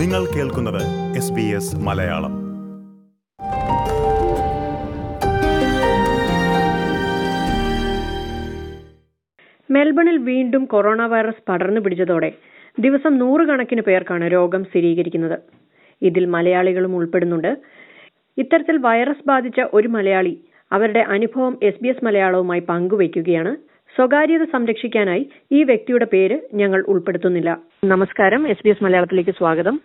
നിങ്ങൾ കേൾക്കുന്നത് മലയാളം. മെൽബണിൽ വീണ്ടും കൊറോണ വൈറസ് പടർന്നു പിടിച്ചതോടെ ദിവസം നൂറുകണക്കിന് പേർക്കാണ് രോഗം സ്ഥിരീകരിക്കുന്നത്. ഇതിൽ മലയാളികളും ഉൾപ്പെടുന്നുണ്ട്. ഇത്തരത്തിൽ വൈറസ് ബാധിച്ച ഒരു മലയാളി അവരുടെ അനുഭവം എസ് ബി എസ് മലയാളവുമായി പങ്കുവയ്ക്കുകയാണ് സ്വകാര്യത സംരക്ഷിക്കാനായി ഈ വ്യക്തിയുടെ പേര് ഞങ്ങൾ ഉൾപ്പെടുത്തുന്നില്ല. നമസ്കാരം എസ് ബി എസ് മലയാളത്തിലേക്ക് സ്വാഗതം.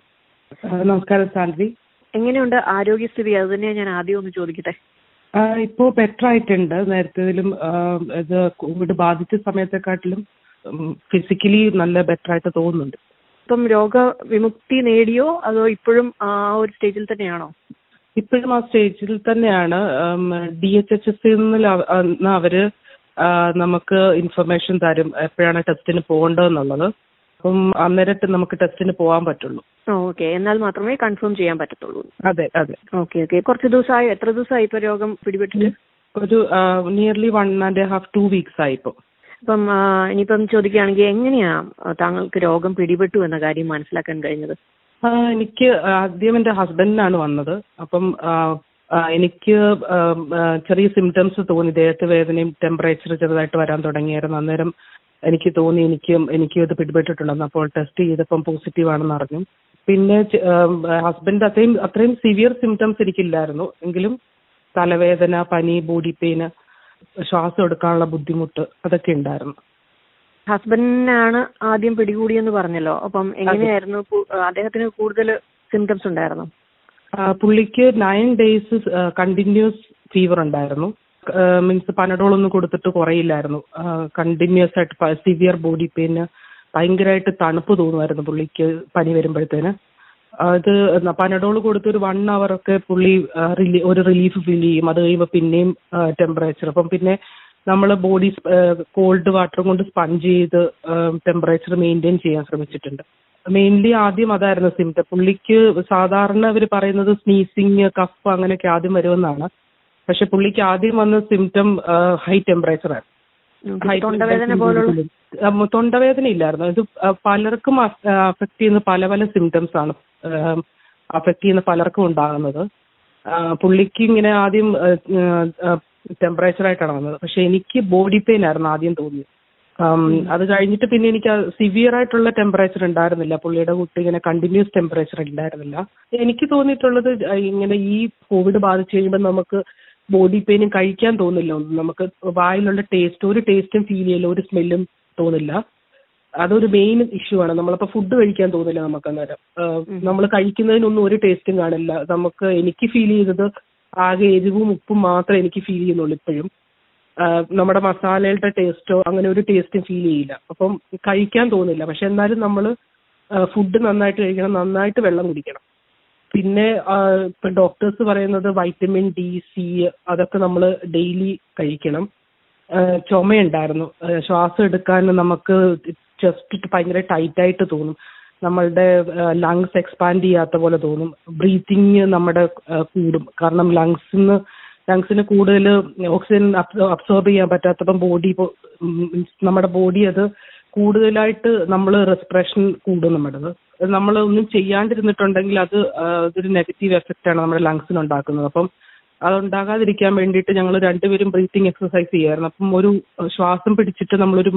നമസ്കാരം സാൻവി എങ്ങനെയുണ്ട് ആരോഗ്യസ്ഥിതി? അത് തന്നെയാണ് ഞാൻ ആദ്യം ഒന്ന് ചോദിക്കട്ടെ. ഇപ്പോ ബെറ്റർ ആയിട്ടുണ്ട്. നേരത്തേതിലും ആ, ഇത് കോവിഡ് ബാധിച്ച സമയത്തെക്കാട്ടിലും ഫിസിക്കലി നല്ല ബെറ്റർ ആയിട്ട് തോന്നുന്നുണ്ട്. ഇപ്പം രോഗവിമുക്തി നേടിയോ? അതോ ഇപ്പോഴും ആ ഒരു സ്റ്റേജിൽ തന്നെയാണോ? ഇപ്പോഴും ആ സ്റ്റേജിൽ തന്നെയാണ്. ഡി എച്ച് എച്ച് എസ് നിന്ന് അവർ നമുക്ക് ഇൻഫർമേഷൻ തരും എപ്പോഴാണ് ടെസ്റ്റിന് പോകേണ്ടതെന്നുള്ളത് അപ്പം അന്നേരത്ത് നമുക്ക് ടെസ്റ്റിന് പോകാൻ പറ്റുള്ളൂ. ഓക്കെ. എന്നാൽ മാത്രമേ കൺഫേം ചെയ്യാൻ പറ്റത്തുള്ളൂ. അതെ അതെ. Okay okay. കുറച്ച് ദിവസമായി എത്ര ദിവസമായി ഇപ്പൊ രോഗം പിടിപെട്ടിട്ട്? ഒരു nearly one and half to weeks ആയി ഇപ്പം. അപ്പം ഇനിയിപ്പം ചോദിക്കുകയാണെങ്കിൽ എങ്ങനെയാ താങ്കൾക്ക് രോഗം പിടിപെട്ടു എന്ന കാര്യം മനസ്സിലാക്കാൻ കഴിഞ്ഞത്? എനിക്ക് ആദ്യം എന്റെ ഹസ്ബൻഡിനാണ് വന്നത്. അപ്പം എനിക്ക് ചെറിയ സിംറ്റംസ് തോന്നി. ദേഹത്ത് വേദനയും ടെമ്പറേച്ചർ ചെറുതായിട്ട് വരാൻ തുടങ്ങിയായിരുന്നു. അന്നേരം എനിക്ക് തോന്നി എനിക്കും എനിക്കും ഇത് പിടിപെട്ടിട്ടുണ്ടെന്ന്. അപ്പോൾ ടെസ്റ്റ് ചെയ്തപ്പം പോസിറ്റീവ് ആണെന്ന് അറിഞ്ഞു. പിന്നെ ഹസ്ബൻഡ് അത്രയും അത്രയും സിവിയർ സിംറ്റംസ് എനിക്കില്ലായിരുന്നു. എങ്കിലും തലവേദന പനി ബോഡി പെയിന് ശ്വാസം എടുക്കാനുള്ള ബുദ്ധിമുട്ട് അതൊക്കെ ഉണ്ടായിരുന്നു. ഹസ്ബൻഡിനാണ് ആദ്യം പിടികൂടിയെന്ന് പറഞ്ഞല്ലോ. അപ്പം എങ്ങനെയായിരുന്നു അദ്ദേഹത്തിന് കൂടുതൽ സിംറ്റംസ് ഉണ്ടായിരുന്നു? പുള്ളിക്ക് നയൻ ഡേയ്സ് കണ്ടിന്യൂസ് ഫീവർ ഉണ്ടായിരുന്നു. മീൻസ് പനഡോൾ ഒന്നും കൊടുത്തിട്ട് കുറയില്ലായിരുന്നു. കണ്ടിന്യൂസ് ആയിട്ട് സിവിയർ ബോഡി പെയിന് ഭയങ്കരമായിട്ട് തണുപ്പ് തോന്നുമായിരുന്നു പുള്ളിക്ക് പനി വരുമ്പോഴത്തേന്. അത് പനഡോൾ കൊടുത്ത് ഒരു വൺ അവർ ഒക്കെ പുള്ളി ഒരു റിലീഫ് ഫീൽ ചെയ്യും. അത് കഴിയുമ്പോൾ പിന്നെയും ടെമ്പറേച്ചർ അപ്പം പിന്നെ നമ്മൾ ബോഡി കോൾഡ് വാട്ടർ കൊണ്ട് സ്പഞ്ച് ചെയ്ത് ടെമ്പറേച്ചർ മെയിന്റെയിൻ ചെയ്യാൻ ശ്രമിച്ചിട്ടുണ്ട്. മെയിൻലി ആദ്യം അതായിരുന്നു സിംറ്റം പുള്ളിക്ക് സാധാരണ അവർ പറയുന്നത് സ്നീസിങ് കഫ് അങ്ങനെയൊക്കെ ആദ്യം വരുമെന്നാണ്. പക്ഷെ പുള്ളിക്ക് ആദ്യം വന്ന സിംറ്റം ഹൈ ടെമ്പറേച്ചർ ആണ്. തൊണ്ടവേദന ഇല്ലായിരുന്നു. ഇത് പലർക്കും അഫക്ട് ചെയ്യുന്ന പല പല സിംറ്റംസ് ആണ് അഫക്ട് ചെയ്യുന്ന പലർക്കും ഉണ്ടാകുന്നത്. പുള്ളിക്ക് ഇങ്ങനെ ആദ്യം ടെമ്പറേച്ചർ ആയിട്ടാണ് വന്നത്. പക്ഷെ എനിക്ക് ബോഡി പെയിൻ ആയിരുന്നു ആദ്യം തോന്നിയത്. അത് കഴിഞ്ഞിട്ട് പിന്നെ എനിക്ക് സിവിയർ ആയിട്ടുള്ള ടെമ്പറേച്ചർ ഉണ്ടായിരുന്നില്ല. പുള്ളിയുടെ കുട്ടി ഇങ്ങനെ കണ്ടിന്യൂസ് ടെമ്പറേച്ചർ ഉണ്ടായിരുന്നില്ല എനിക്ക് തോന്നിയിട്ടുള്ളത് ഇങ്ങനെ ഈ കോവിഡ് ബാധിച്ചു കഴിയുമ്പോൾ നമുക്ക് ബോഡി പെയിനും കഴിക്കാൻ തോന്നില്ല. ഒന്നും നമുക്ക് വായിലുള്ള ടേസ്റ്റ് ഒരു ടേസ്റ്റും ഫീൽ ചെയ്യില്ല ഒരു സ്മെല്ലും തോന്നില്ല. അതൊരു മെയിൻ ഇഷ്യൂ ആണ്. നമ്മളിപ്പോ ഫുഡ് കഴിക്കാൻ തോന്നില്ല നമുക്ക് അന്നേരം. നമ്മൾ കഴിക്കുന്നതിനൊന്നും ഒരു ടേസ്റ്റും കാണില്ല. നമുക്ക് എനിക്ക് ഫീൽ ചെയ്തത് ആകെ എരിവും ഉപ്പും മാത്രമേ എനിക്ക് ഫീൽ ചെയ്യുന്നുള്ളൂ ഇപ്പോഴും. നമ്മുടെ മസാലയുടെ ടേസ്റ്റോ അങ്ങനെ ഒരു ടേസ്റ്റും ഫീൽ ചെയ്യില്ല. അപ്പം കഴിക്കാൻ തോന്നില്ല. പക്ഷെ എന്നാലും നമ്മൾ ഫുഡ് നന്നായിട്ട് കഴിക്കണം നന്നായിട്ട് വെള്ളം കുടിക്കണം. പിന്നെ ഇപ്പൊ ഡോക്ടേഴ്സ് പറയുന്നത് വൈറ്റമിൻ ഡി സി അതൊക്കെ നമ്മൾ ഡെയിലി കഴിക്കണം. ചുമയുണ്ടായിരുന്നു. ശ്വാസം എടുക്കാൻ നമുക്ക് ചെസ്റ്റ് ഭയങ്കര ടൈറ്റ് ആയിട്ട് തോന്നും. നമ്മളുടെ ലങ്സ് എക്സ്പാൻഡ് ചെയ്യാത്ത പോലെ തോന്നും. ബ്രീത്തിങ് നമ്മുടെ കൂടും. കാരണം ലങ്സിന്ന് ലങ്സിന് കൂടുതൽ ഓക്സിജൻ അബ്സോർബ് ചെയ്യാൻ പറ്റാത്തപ്പം ബോഡി നമ്മുടെ ബോഡി അത് കൂടുതലായിട്ട് നമ്മൾ റെസ്പിറേഷൻ കൂടും നമ്മുടേത് നമ്മൾ ഒന്നും ചെയ്യാണ്ടിരുന്നിട്ടുണ്ടെങ്കിൽ അത് അതൊരു നെഗറ്റീവ് എഫക്റ്റ് ആണ് നമ്മുടെ ലങ്സിന് ഉണ്ടാക്കുന്നത്. അപ്പം അതുണ്ടാകാതിരിക്കാൻ വേണ്ടിയിട്ട് ഞങ്ങൾ രണ്ടുപേരും ബ്രീത്തിങ് എക്സസൈസ് ചെയ്യുമായിരുന്നു അപ്പം ഒരു ശ്വാസം പിടിച്ചിട്ട് നമ്മളൊരു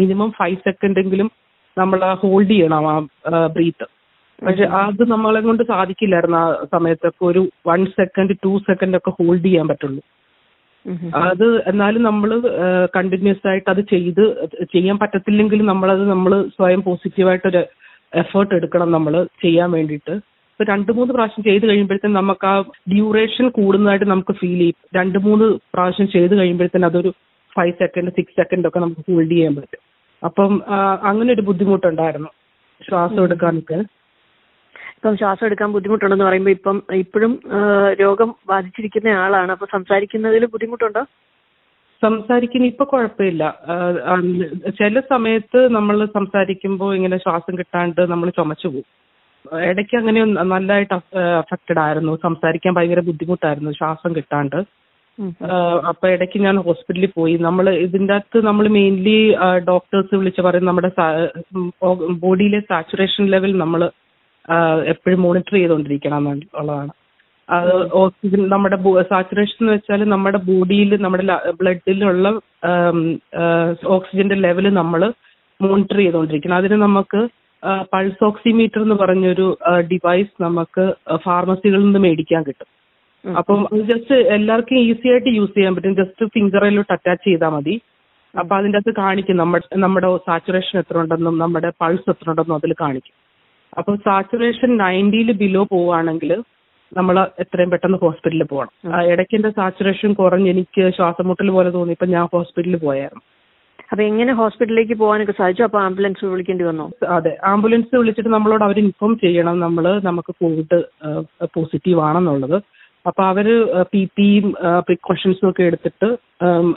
മിനിമം ഫൈവ് സെക്കൻഡ് എങ്കിലും നമ്മൾ ഹോൾഡ് ചെയ്യണം ആ ബ്രീത്ത് പക്ഷെ അത് നമ്മളെ കൊണ്ട് സാധിക്കില്ലായിരുന്നു ആ സമയത്തൊക്കെ ഒരു വൺ സെക്കൻഡ് ടു സെക്കൻഡ് ഒക്കെ ഹോൾഡ് ചെയ്യാൻ പറ്റുള്ളൂ. അത് എന്നാലും നമ്മൾ കണ്ടിന്യൂസ് ആയിട്ട് അത് ചെയ്ത് ചെയ്യാൻ പറ്റത്തില്ലെങ്കിലും നമ്മളത് നമ്മൾ സ്വയം പോസിറ്റീവായിട്ടൊരു എഫേർട്ട് എടുക്കണം നമ്മൾ ചെയ്യാൻ വേണ്ടിയിട്ട്. ഇപ്പൊ രണ്ട് മൂന്ന് പ്രാവശ്യം ചെയ്ത് കഴിയുമ്പോഴത്തേന് നമുക്ക് ആ ഡ്യൂറേഷൻ കൂടുന്നതായിട്ട് നമുക്ക് ഫീൽ ചെയ്യും. രണ്ട് മൂന്ന് പ്രാവശ്യം ചെയ്ത് കഴിയുമ്പോഴത്തേന് അതൊരു ഫൈവ് സെക്കൻഡ് സിക്സ് സെക്കൻഡ് ഒക്കെ നമുക്ക് ഹോൾഡ് ചെയ്യാൻ പറ്റും. അപ്പം അങ്ങനെ ഒരു ബുദ്ധിമുട്ടുണ്ടായിരുന്നു ശ്വാസം എടുക്കാനൊക്കെ. ഇപ്പം ശ്വാസം എടുക്കാൻ ബുദ്ധിമുട്ടുണ്ടെന്ന് പറയുമ്പോൾ ഇപ്പം ഇപ്പോഴും രോഗം ബാധിച്ചിരിക്കുന്ന ആളാണ്. അപ്പൊ സംസാരിക്കുന്നതിൽ ബുദ്ധിമുട്ടുണ്ടോ? സംസാരിക്കുന്ന ഇപ്പൊ കുഴപ്പമില്ല. ചില സമയത്ത് നമ്മൾ സംസാരിക്കുമ്പോൾ ഇങ്ങനെ ശ്വാസം കിട്ടാണ്ട് നമ്മൾ ചുമച്ചു പോകും. ഇടയ്ക്ക് അങ്ങനെ നല്ലതായിട്ട് അഫക്റ്റഡ് ആയിരുന്നു. സംസാരിക്കാൻ ഭയങ്കര ബുദ്ധിമുട്ടായിരുന്നു ശ്വാസം കിട്ടാണ്ട്. അപ്പൊ ഇടയ്ക്ക് ഞാൻ ഹോസ്പിറ്റലിൽ പോയി. നമ്മൾ ഇതിന്റെ അകത്ത് നമ്മൾ മെയിൻലി ഡോക്ടേഴ്സ് വിളിച്ച് പറയും നമ്മുടെ ബോഡിയിലെ സാച്ചുറേഷൻ ലെവൽ നമ്മൾ എപ്പോഴും മോണിറ്റർ ചെയ്തുകൊണ്ടിരിക്കണം എന്നുള്ളതാണ് അത് ഓക്സിജൻ നമ്മുടെ സാച്ചുറേഷൻ എന്ന് വെച്ചാൽ നമ്മുടെ ബോഡിയിൽ നമ്മുടെ ബ്ലഡിലുള്ള ഓക്സിജന്റെ ലെവൽ നമ്മൾ മോണിറ്റർ ചെയ്തുകൊണ്ടിരിക്കണം. അതിന് നമുക്ക് പൾസ് ഓക്സിമീറ്റർ എന്ന് പറഞ്ഞൊരു ഡിവൈസ് നമുക്ക് ഫാർമസികളിൽ നിന്ന് മേടിക്കാൻ കിട്ടും. അപ്പം ജസ്റ്റ് എല്ലാവർക്കും ഈസി ആയിട്ട് യൂസ് ചെയ്യാൻ പറ്റും. ജസ്റ്റ് ഫിംഗറിലോട്ട് അറ്റാച്ച് ചെയ്താൽ മതി. അപ്പൊ അതിന്റെ അകത്ത് കാണിക്കും. നമ്മുടെ നമ്മുടെ സാച്ചുറേഷൻ എത്ര ഉണ്ടെന്നും നമ്മുടെ പൾസ് എത്ര ഉണ്ടെന്നും അതിൽ കാണിക്കും. അപ്പൊ സാച്ചുറേഷൻ നയന്റിയിൽ ബിലോ പോവുകയാണെങ്കിൽ നമ്മൾ എത്രയും പെട്ടെന്ന് ഹോസ്പിറ്റലിൽ പോകണം ഇടയ്ക്ക് എന്റെ സാച്ചുറേഷൻ കുറഞ്ഞ് എനിക്ക് ശ്വാസമുട്ടൽ പോലെ തോന്നിയപ്പോൾ ഞാൻ ഹോസ്പിറ്റലിൽ പോയായിരുന്നു. അപ്പൊ എങ്ങനെ ഹോസ്പിറ്റലിലേക്ക് പോകാനൊക്കെ സാധിച്ചു? അപ്പൊ ആംബുലൻസ് വിളിക്കേണ്ടി വന്നോ? അതെ. ആംബുലൻസ് വിളിച്ചിട്ട് നമ്മളോട് അവർ ഇൻഫോം ചെയ്യണം നമ്മൾ നമുക്ക് കോവിഡ് പോസിറ്റീവ് ആണെന്നുള്ളത്. അപ്പൊ അവർ പി പിയും പ്രിക്കോഷൻസും ഒക്കെ എടുത്തിട്ട്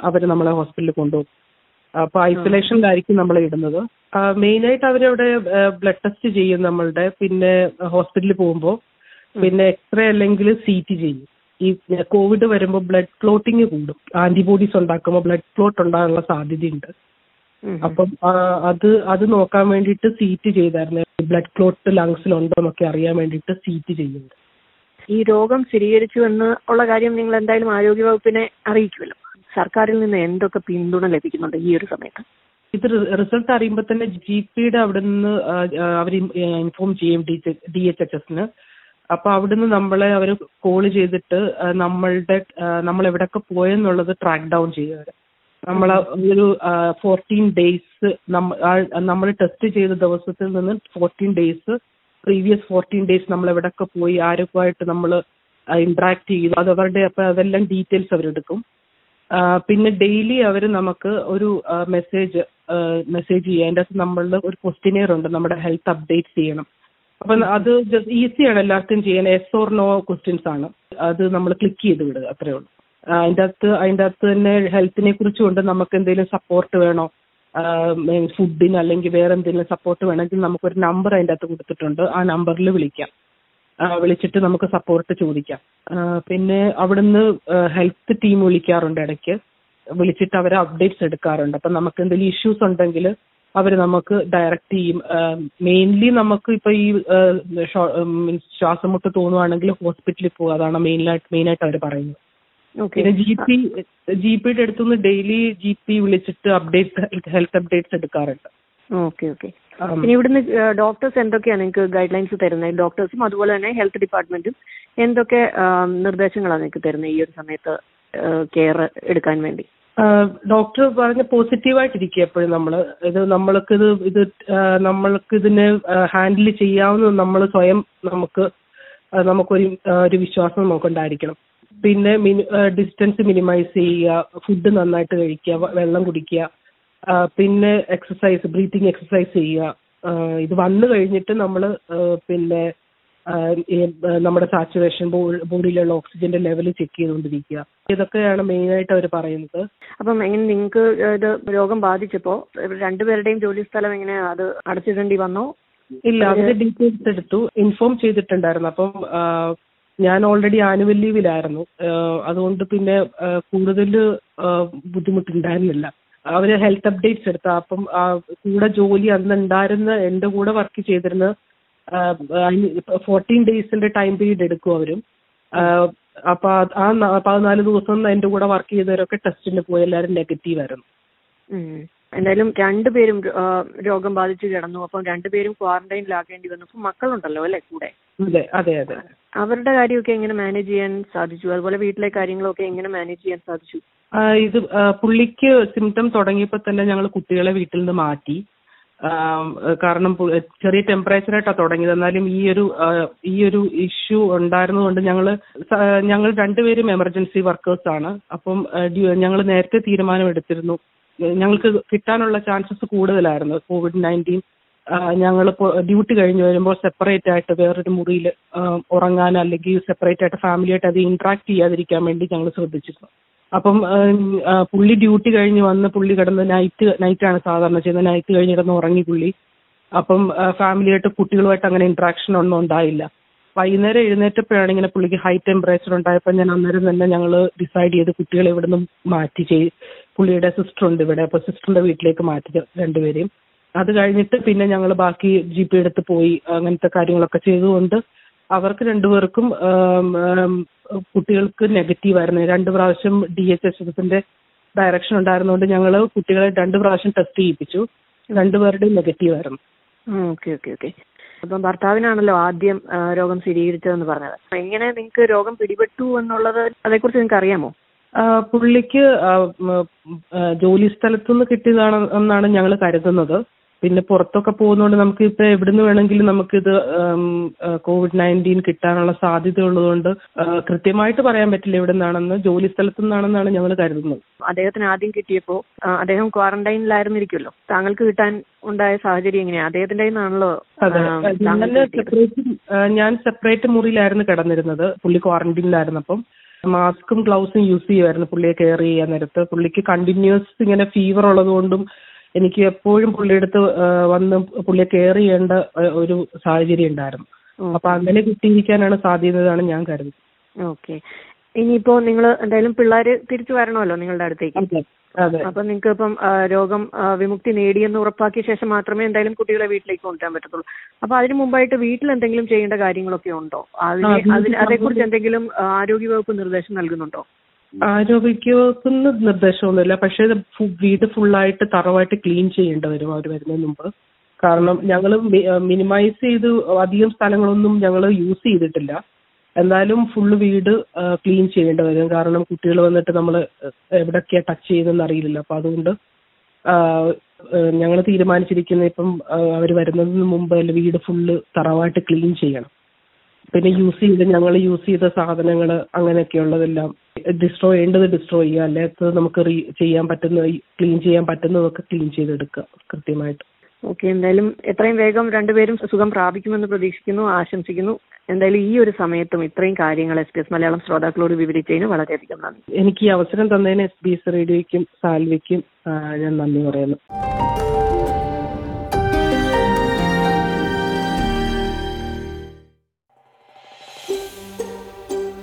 അവർ നമ്മളെ ഹോസ്പിറ്റലിൽ കൊണ്ടുപോകും. അപ്പൊ ഐസൊലേഷനിലായിരിക്കും നമ്മൾ ഇടുന്നത്. മെയിൻ ആയിട്ട് അവരവിടെ ബ്ലഡ് ടെസ്റ്റ് ചെയ്യും നമ്മളുടെ. പിന്നെ ഹോസ്പിറ്റലിൽ പോകുമ്പോൾ പിന്നെ എക്സ്റേ അല്ലെങ്കിൽ സി ടി ചെയ്യും. ഈ കോവിഡ് വരുമ്പോൾ ബ്ലഡ് ക്ലോട്ടിങ് കൂടും. ആന്റിബോഡീസ് ഉണ്ടാക്കുമ്പോൾ ബ്ലഡ് ക്ലോട്ട് ഉണ്ടാകാനുള്ള സാധ്യതയുണ്ട്. അപ്പം അത് അത് നോക്കാൻ വേണ്ടിയിട്ട് സീറ്റ് ചെയ്തായിരുന്നു. ബ്ലഡ് ക്ലോട്ട് ലങ്സിലുണ്ടോ എന്നൊക്കെ അറിയാൻ വേണ്ടിയിട്ട് സീറ്റ് ചെയ്യുന്നുണ്ട് ഈ രോഗം സ്ഥിരീകരിച്ചു എന്ന് ഉള്ള കാര്യം നിങ്ങൾ എന്തായാലും ആരോഗ്യ വകുപ്പിനെ അറിയിക്കുമല്ലോ. സർക്കാരിൽ നിന്ന് എന്തൊക്കെ പിന്തുണ ലഭിക്കുന്നുണ്ട് ഈ ഒരു സമയത്ത്? ഇത് റിസൾട്ട് അറിയുമ്പോൾ തന്നെ ജി പിയുടെ അവിടെ നിന്ന് അവർ ഇൻഫോം ചെയ്യും ഡി എച്ച് എച്ച് എസിന് അപ്പൊ അവിടുന്ന് നമ്മളെ അവർ കോൾ ചെയ്തിട്ട് നമ്മളുടെ നമ്മൾ എവിടെയൊക്കെ പോയെന്നുള്ളത് ട്രാക്ക് ഡൗൺ ചെയ്യും അവർ നമ്മൾ ഒരു ഫോർട്ടീൻ ഡേയ്സ് നമ്മൾ ടെസ്റ്റ് ചെയ്ത ദിവസത്തിൽ നിന്ന് fourteen days previous fourteen days നമ്മൾ എവിടെയൊക്കെ പോയി ആരൊക്കെ ആയിട്ട് നമ്മൾ ഇന്ററാക്ട് ചെയ്തു അത് അവരുടെ അപ്പൊ അതെല്ലാം ഡീറ്റെയിൽസ് അവരെടുക്കും. പിന്നെ ഡെയിലി അവർ നമുക്ക് ഒരു മെസ്സേജ് മെസ്സേജ് ചെയ്യുക. അതിന്റെ അകത്ത് ഒരു ക്വസ്റ്റിനെയർ ഉണ്ട്. നമ്മുടെ ഹെൽത്ത് അപ്ഡേറ്റ് ചെയ്യണം. അപ്പം അത് ജസ്റ്റ് ഈസിയാണ് എല്ലാവർക്കും ചെയ്യാൻ. എസ് ഓർ നോ ക്വസ്റ്റ്യൻസ് ആണ്. അത് നമ്മൾ ക്ലിക്ക് ചെയ്ത് വിടുക. അത്രേ ഉള്ളൂ. അതിന്റെ അകത്ത് അതിന്റെ അകത്ത് തന്നെ ഹെൽത്തിനെ കുറിച്ചുകൊണ്ട് നമുക്ക് എന്തെങ്കിലും സപ്പോർട്ട് വേണോ? ഫുഡിന് അല്ലെങ്കിൽ വേറെ എന്തെങ്കിലും സപ്പോർട്ട് വേണമെങ്കിൽ നമുക്കൊരു നമ്പർ അതിന്റെ അകത്ത് കൊടുത്തിട്ടുണ്ട്. ആ നമ്പറിൽ വിളിക്കാം. വിളിച്ചിട്ട് നമുക്ക് സപ്പോർട്ട് ചോദിക്കാം. പിന്നെ അവിടുന്ന് ഹെൽത്ത് ടീം വിളിക്കാറുണ്ട് ഇടയ്ക്ക്. വിളിച്ചിട്ട് അവർ അപ്ഡേറ്റ്സ് എടുക്കാറുണ്ട്. അപ്പം നമുക്ക് എന്തെങ്കിലും ഇഷ്യൂസ് ഉണ്ടെങ്കിൽ അവർ നമുക്ക് ഡയറക്റ്റ് ചെയ്യും മെയിൻലി നമുക്ക് ഇപ്പൊ ഈ മീൻസ് ശ്വാസം മുട്ട് തോന്നുവാണെങ്കിൽ ഹോസ്പിറ്റലിൽ പോകുക അതാണ് മെയിനായിട്ട് മെയിനായിട്ട് അവർ പറയുന്നത്. പിന്നെ ജി പി ജി പിയുടെ അടുത്തുനിന്ന് ഡെയിലി ജി പി വിളിച്ചിട്ട് അപ്ഡേറ്റ് ഹെൽത്ത് അപ്ഡേറ്റ്സ് എടുക്കാറുണ്ട്. Okay okay. പിന്നെ ഇവിടുന്ന് ഡോക്ടേഴ്സ് എന്തൊക്കെയാണ് നിങ്ങൾക്ക് ഗൈഡ് ലൈൻസ് തരുന്നത്? ഡോക്ടേഴ്സും അതുപോലെ തന്നെ ഹെൽത്ത് ഡിപ്പാർട്ട്മെന്റും എന്തൊക്കെ നിർദ്ദേശങ്ങളാണ് നിങ്ങൾക്ക് തരുന്നത് ഈ ഒരു സമയത്ത് കെയർ എടുക്കാൻ വേണ്ടി? ഡോക്ടർ പറഞ്ഞ പോസിറ്റീവായിട്ടിരിക്കുക എപ്പോഴും നമ്മൾ ഇത് നമ്മൾക്ക് ഇത് ഇത് നമ്മൾക്ക് ഇതിനെ ഹാൻഡിൽ ചെയ്യാവുന്ന നമ്മൾ സ്വയം നമുക്ക് നമുക്കൊരു ഒരു വിശ്വാസം നമുക്കുണ്ടായിരിക്കണം. പിന്നെ ഡിസ്റ്റൻസ് മിനിമൈസ് ചെയ്യുക ഫുഡ് നന്നായിട്ട് കഴിക്കുക വെള്ളം കുടിക്കുക പിന്നെ എക്സസൈസ് ബ്രീത്തിങ് എക്സസൈസ് ചെയ്യുക. ഇത് വന്നു കഴിഞ്ഞിട്ട് നമ്മൾ പിന്നെ നമ്മുടെ സാച്ചുറേഷൻ ബോഡിയിലുള്ള ഓക്സിജന്റെ ലെവൽ ചെക്ക് ചെയ്തുകൊണ്ടിരിക്കുക. ഇതൊക്കെയാണ് മെയിൻ ആയിട്ട് അവർ പറയുന്നത്. അപ്പം എങ്ങനെ നിങ്ങൾക്ക് ഇത് രോഗം ബാധിച്ചപ്പോ രണ്ടുപേരുടെയും ജോലി സ്ഥലം എങ്ങനെ അത് അടച്ചിടേണ്ടി വന്നോ? ഇല്ല അവർ ഡീറ്റെയിൽസ് എടുത്തു. ഇൻഫോം ചെയ്തിട്ടുണ്ടായിരുന്നു. അപ്പം ഞാൻ ഓൾറെഡി ആനുവൽ ലീവിലായിരുന്നു അതുകൊണ്ട് പിന്നെ കൂടുതൽ ബുദ്ധിമുട്ടുണ്ടായിരുന്നില്ല. അവർ ഹെൽത്ത് അപ്ഡേറ്റ്സ് എടുത്ത. അപ്പം കൂടെ ജോലി അന്ന് ഉണ്ടായിരുന്ന എന്റെ കൂടെ വർക്ക് ചെയ്തിരുന്ന ഫോർട്ടീൻ ഡേയ്സിന്റെ ടൈം പീരീഡ് എടുക്കും അവരും. അപ്പൊ ആ പതിനാല് ദിവസം എന്റെ കൂടെ വർക്ക് ചെയ്തവരൊക്കെ ടെസ്റ്റിന് പോയി. എല്ലാവരും നെഗറ്റീവ് ആയിരുന്നു. എന്തായാലും രണ്ടുപേരും രോഗം ബാധിച്ച് കിടന്നു. അപ്പം രണ്ടുപേരും ക്വാറന്റൈനിലാക്കേണ്ടി വന്നു. അപ്പൊ മക്കളുണ്ടല്ലോ അല്ലെ കൂടെ? അതെ അതെ അതെ. അവരുടെ കാര്യമൊക്കെ എങ്ങനെ മാനേജ് ചെയ്യാൻ സാധിച്ചു? അതുപോലെ വീട്ടിലെ കാര്യങ്ങളൊക്കെ എങ്ങനെ മാനേജ് ചെയ്യാൻ സാധിച്ചു? ഇത് പുള്ളിക്ക് സിംറ്റം തുടങ്ങിയപ്പോൾ തന്നെ ഞങ്ങൾ കുട്ടികളെ വീട്ടിൽ നിന്ന് മാറ്റി. കാരണം ചെറിയ ടെമ്പറേച്ചർ ആയിട്ടാണ് തുടങ്ങിയത്. എന്നാലും ഈ ഒരു ഈ ഒരു ഇഷ്യൂ ഉണ്ടായിരുന്നതുകൊണ്ട് ഞങ്ങൾ ഞങ്ങൾ രണ്ടുപേരും എമർജൻസി വർക്കേഴ്സ് ആണ്. അപ്പം ഞങ്ങൾ നേരത്തെ തീരുമാനമെടുത്തിരുന്നു. ഞങ്ങൾക്ക് കിട്ടാനുള്ള ചാൻസസ് കൂടുതലായിരുന്നു. കോവിഡ് നയന്റീൻ ഞങ്ങൾ ഡ്യൂട്ടി കഴിഞ്ഞ് വരുമ്പോൾ സെപ്പറേറ്റ് ആയിട്ട് വേറൊരു മുറിയിൽ ഉറങ്ങാൻ അല്ലെങ്കിൽ സെപ്പറേറ്റ് ആയിട്ട് ഫാമിലിയായിട്ട് അത് ഇന്ററാക്ട് ചെയ്യാതിരിക്കാൻ വേണ്ടി ഞങ്ങൾ ശ്രദ്ധിച്ചിരുന്നു. അപ്പം പുള്ളി ഡ്യൂട്ടി കഴിഞ്ഞ് വന്ന് പുള്ളി കിടന്ന് നൈറ്റ് നൈറ്റ് ആണ് സാധാരണ ചെയ്യുന്നത്. നൈറ്റ് കഴിഞ്ഞ് കിടന്ന് ഉറങ്ങി പുള്ളി. അപ്പം ഫാമിലിയായിട്ട് കുട്ടികളുമായിട്ട് അങ്ങനെ ഇന്ററാക്ഷൻ ഒന്നും ഉണ്ടായില്ല. വൈകുന്നേരം എഴുന്നേറ്റപ്പോഴാണ് ഇങ്ങനെ പുള്ളിക്ക് ഹൈ ടെമ്പറേച്ചർ ഉണ്ടായപ്പോൾ ഞാൻ അന്നേരം തന്നെ ഞങ്ങൾ ഡിസൈഡ് ചെയ്ത് കുട്ടികളെ ഇവിടെ നിന്ന് മാറ്റി ചെയ് പുള്ളിയുടെ സിസ്റ്റർ ഉണ്ട് ഇവിടെ. അപ്പോൾ സിസ്റ്ററിന്റെ വീട്ടിലേക്ക് മാറ്റി രണ്ടുപേരെയും. അത് കഴിഞ്ഞിട്ട് പിന്നെ ഞങ്ങൾ ബാക്കി ജി പി എടുത്ത് പോയി അങ്ങനത്തെ കാര്യങ്ങളൊക്കെ ചെയ്തുകൊണ്ട് അവർക്ക് രണ്ടുപേർക്കും കുട്ടികൾക്ക് നെഗറ്റീവ് ആയിരുന്നു. രണ്ട് പ്രാവശ്യം ഡി എച്ച് എസ് എസിന്റെ ഡയറക്ഷൻ ഉണ്ടായിരുന്നുകൊണ്ട് ഞങ്ങൾ കുട്ടികളെ രണ്ട് പ്രാവശ്യം ടെസ്റ്റ് ചെയ്യിപ്പിച്ചു. രണ്ടുപേരുടെയും നെഗറ്റീവ് ആയിരുന്നു. ഓക്കെ ഓക്കെ ഓക്കെ അപ്പം ഭർത്താവിനാണല്ലോ ആദ്യം രോഗം സ്ഥിരീകരിച്ചതെന്ന് പറഞ്ഞത്. എങ്ങനെ നിങ്ങൾക്ക് രോഗം പിടിപെട്ടു എന്നുള്ളത് അതേക്കുറിച്ച് നിങ്ങൾക്ക് അറിയാമോ? പുള്ളിക്ക് ജോലി സ്ഥലത്തുനിന്ന് കിട്ടിയതാണ് എന്നാണ് ഞങ്ങൾ കരുതുന്നത്. പിന്നെ പുറത്തൊക്കെ പോകുന്നതുകൊണ്ട് നമുക്ക് ഇപ്പൊ എവിടുന്ന് വേണമെങ്കിലും നമുക്കിത് കോവിഡ് നയന്റീൻ കിട്ടാനുള്ള സാധ്യത ഉള്ളതുകൊണ്ട് കൃത്യമായിട്ട് പറയാൻ പറ്റില്ല എവിടെ നിന്നാണെന്ന് ജോലി സ്ഥലത്തു നിന്നാണെന്നാണ് ഞങ്ങൾ കരുതുന്നത്. അദ്ദേഹത്തിന് ആദ്യം കിട്ടിയപ്പോ അദ്ദേഹം ക്വാറന്റൈനിലായിരുന്നിരിക്കുമല്ലോ താങ്കൾക്ക് കിട്ടാൻ ഉണ്ടായ സാഹചര്യം എങ്ങനെയാ? അദ്ദേഹത്തിന്റെ നിന്നാണല്ലോ ഞാൻ സെപ്പറേറ്റ് ഞാൻ സെപ്പറേറ്റ് മുറിയിലായിരുന്നു കിടന്നിരുന്നത്. പുള്ളി ക്വാറന്റീനിലായിരുന്നപ്പം. മാസ്കും ഗ്ലൗസും യൂസ് ചെയ്യുമായിരുന്നു പുള്ളിയെ കെയർ ചെയ്യാൻ നേരത്ത്. പുള്ളിക്ക് കണ്ടിന്യൂസ് ഇങ്ങനെ ഫീവർ ഉള്ളതുകൊണ്ടും എനിക്ക് എപ്പോഴും പുള്ളിയെടുത്ത് വന്ന് പുള്ളിയെ കെയർ ചെയ്യേണ്ട ഒരു സാഹചര്യം ഉണ്ടായിരുന്നു. അപ്പൊ അങ്ങനെ കിട്ടിയിരിക്കാനാണ് സാധ്യതയാണ് ഞാൻ കരുതുന്നത്. ഓക്കെ. ഇനിയിപ്പോ നിങ്ങൾ എന്തായാലും പിള്ളേര് തിരിച്ചു വരണമല്ലോ നിങ്ങളുടെ അടുത്തേക്ക്? അപ്പൊ നിങ്ങൾക്ക് ഇപ്പം രോഗം വിമുക്തി നേടിയെന്ന് ഉറപ്പാക്കിയ ശേഷം മാത്രമേ എന്തായാലും കുട്ടികളെ വീട്ടിലേക്ക് കൊണ്ടുവരാൻ പറ്റത്തുള്ളൂ. അപ്പൊ അതിന് മുമ്പായിട്ട് വീട്ടിൽ എന്തെങ്കിലും ചെയ്യേണ്ട കാര്യങ്ങളൊക്കെ ഉണ്ടോ? അതിനെ ആ, അതേക്കുറിച്ച് എന്തെങ്കിലും ആരോഗ്യവകുപ്പ് നിർദ്ദേശം നൽകുന്നുണ്ടോ? ആരോഗ്യവകുപ്പിന് നിർദ്ദേശമൊന്നുമില്ല. പക്ഷേ വീട് ഫുള്ളായിട്ട് തറവായിട്ട് ക്ലീൻ ചെയ്യേണ്ടി വരും അവർ വരുന്നതിന് മുമ്പ്. കാരണം ഞങ്ങൾ മിനിമൈസ് ചെയ്ത് അധികം സ്ഥലങ്ങളൊന്നും ഞങ്ങൾ യൂസ് ചെയ്തിട്ടില്ല. എന്നാലും ഫുള്ള് വീട് ക്ലീൻ ചെയ്യേണ്ടി വരും. കാരണം കുട്ടികൾ വന്നിട്ട് നമ്മൾ എവിടൊക്കെയാ ടച്ച് ചെയ്തെന്ന് അറിയില്ലല്ലോ. അപ്പൊ അതുകൊണ്ട് ഞങ്ങൾ തീരുമാനിച്ചിരിക്കുന്ന ഇപ്പം അവർ വരുന്നതിന് മുമ്പ് വീട് ഫുള്ള് തറവായിട്ട് ക്ലീൻ ചെയ്യണം. പിന്നെ യൂസ് ചെയ്ത് ഞങ്ങൾ യൂസ് ചെയ്ത സാധനങ്ങൾ അങ്ങനെയൊക്കെയുള്ളതെല്ലാം ഡിസ്ട്രോയ് ചെയ്യേണ്ടത് ഡിസ്ട്രോയ് ചെയ്യുക. അല്ലാത്തത് നമുക്ക് റീ ചെയ്യാൻ പറ്റുന്ന ക്ലീൻ ചെയ്യാൻ പറ്റുന്നതൊക്കെ ക്ലീൻ ചെയ്തെടുക്കുക കൃത്യമായിട്ട്. ഓക്കെ എന്തായാലും എത്രയും വേഗം രണ്ടുപേരും സുഖം പ്രാപിക്കുമെന്ന് പ്രതീക്ഷിക്കുന്നു ആശംസിക്കുന്നു. എന്തായാലും ഈ ഒരു സമയത്തും ഇത്രയും കാര്യങ്ങൾ എസ് ബി എസ് മലയാളം ശ്രോതാക്കളോട് വിവരിച്ചതിന് വളരെയധികം നന്ദി. എനിക്ക് ഈ അവസരം തന്നതിന് എസ് ബി എസ് റേഡിയോയ്ക്കും സാൽവിക്കും ഞാൻ നന്ദി പറയുന്നു.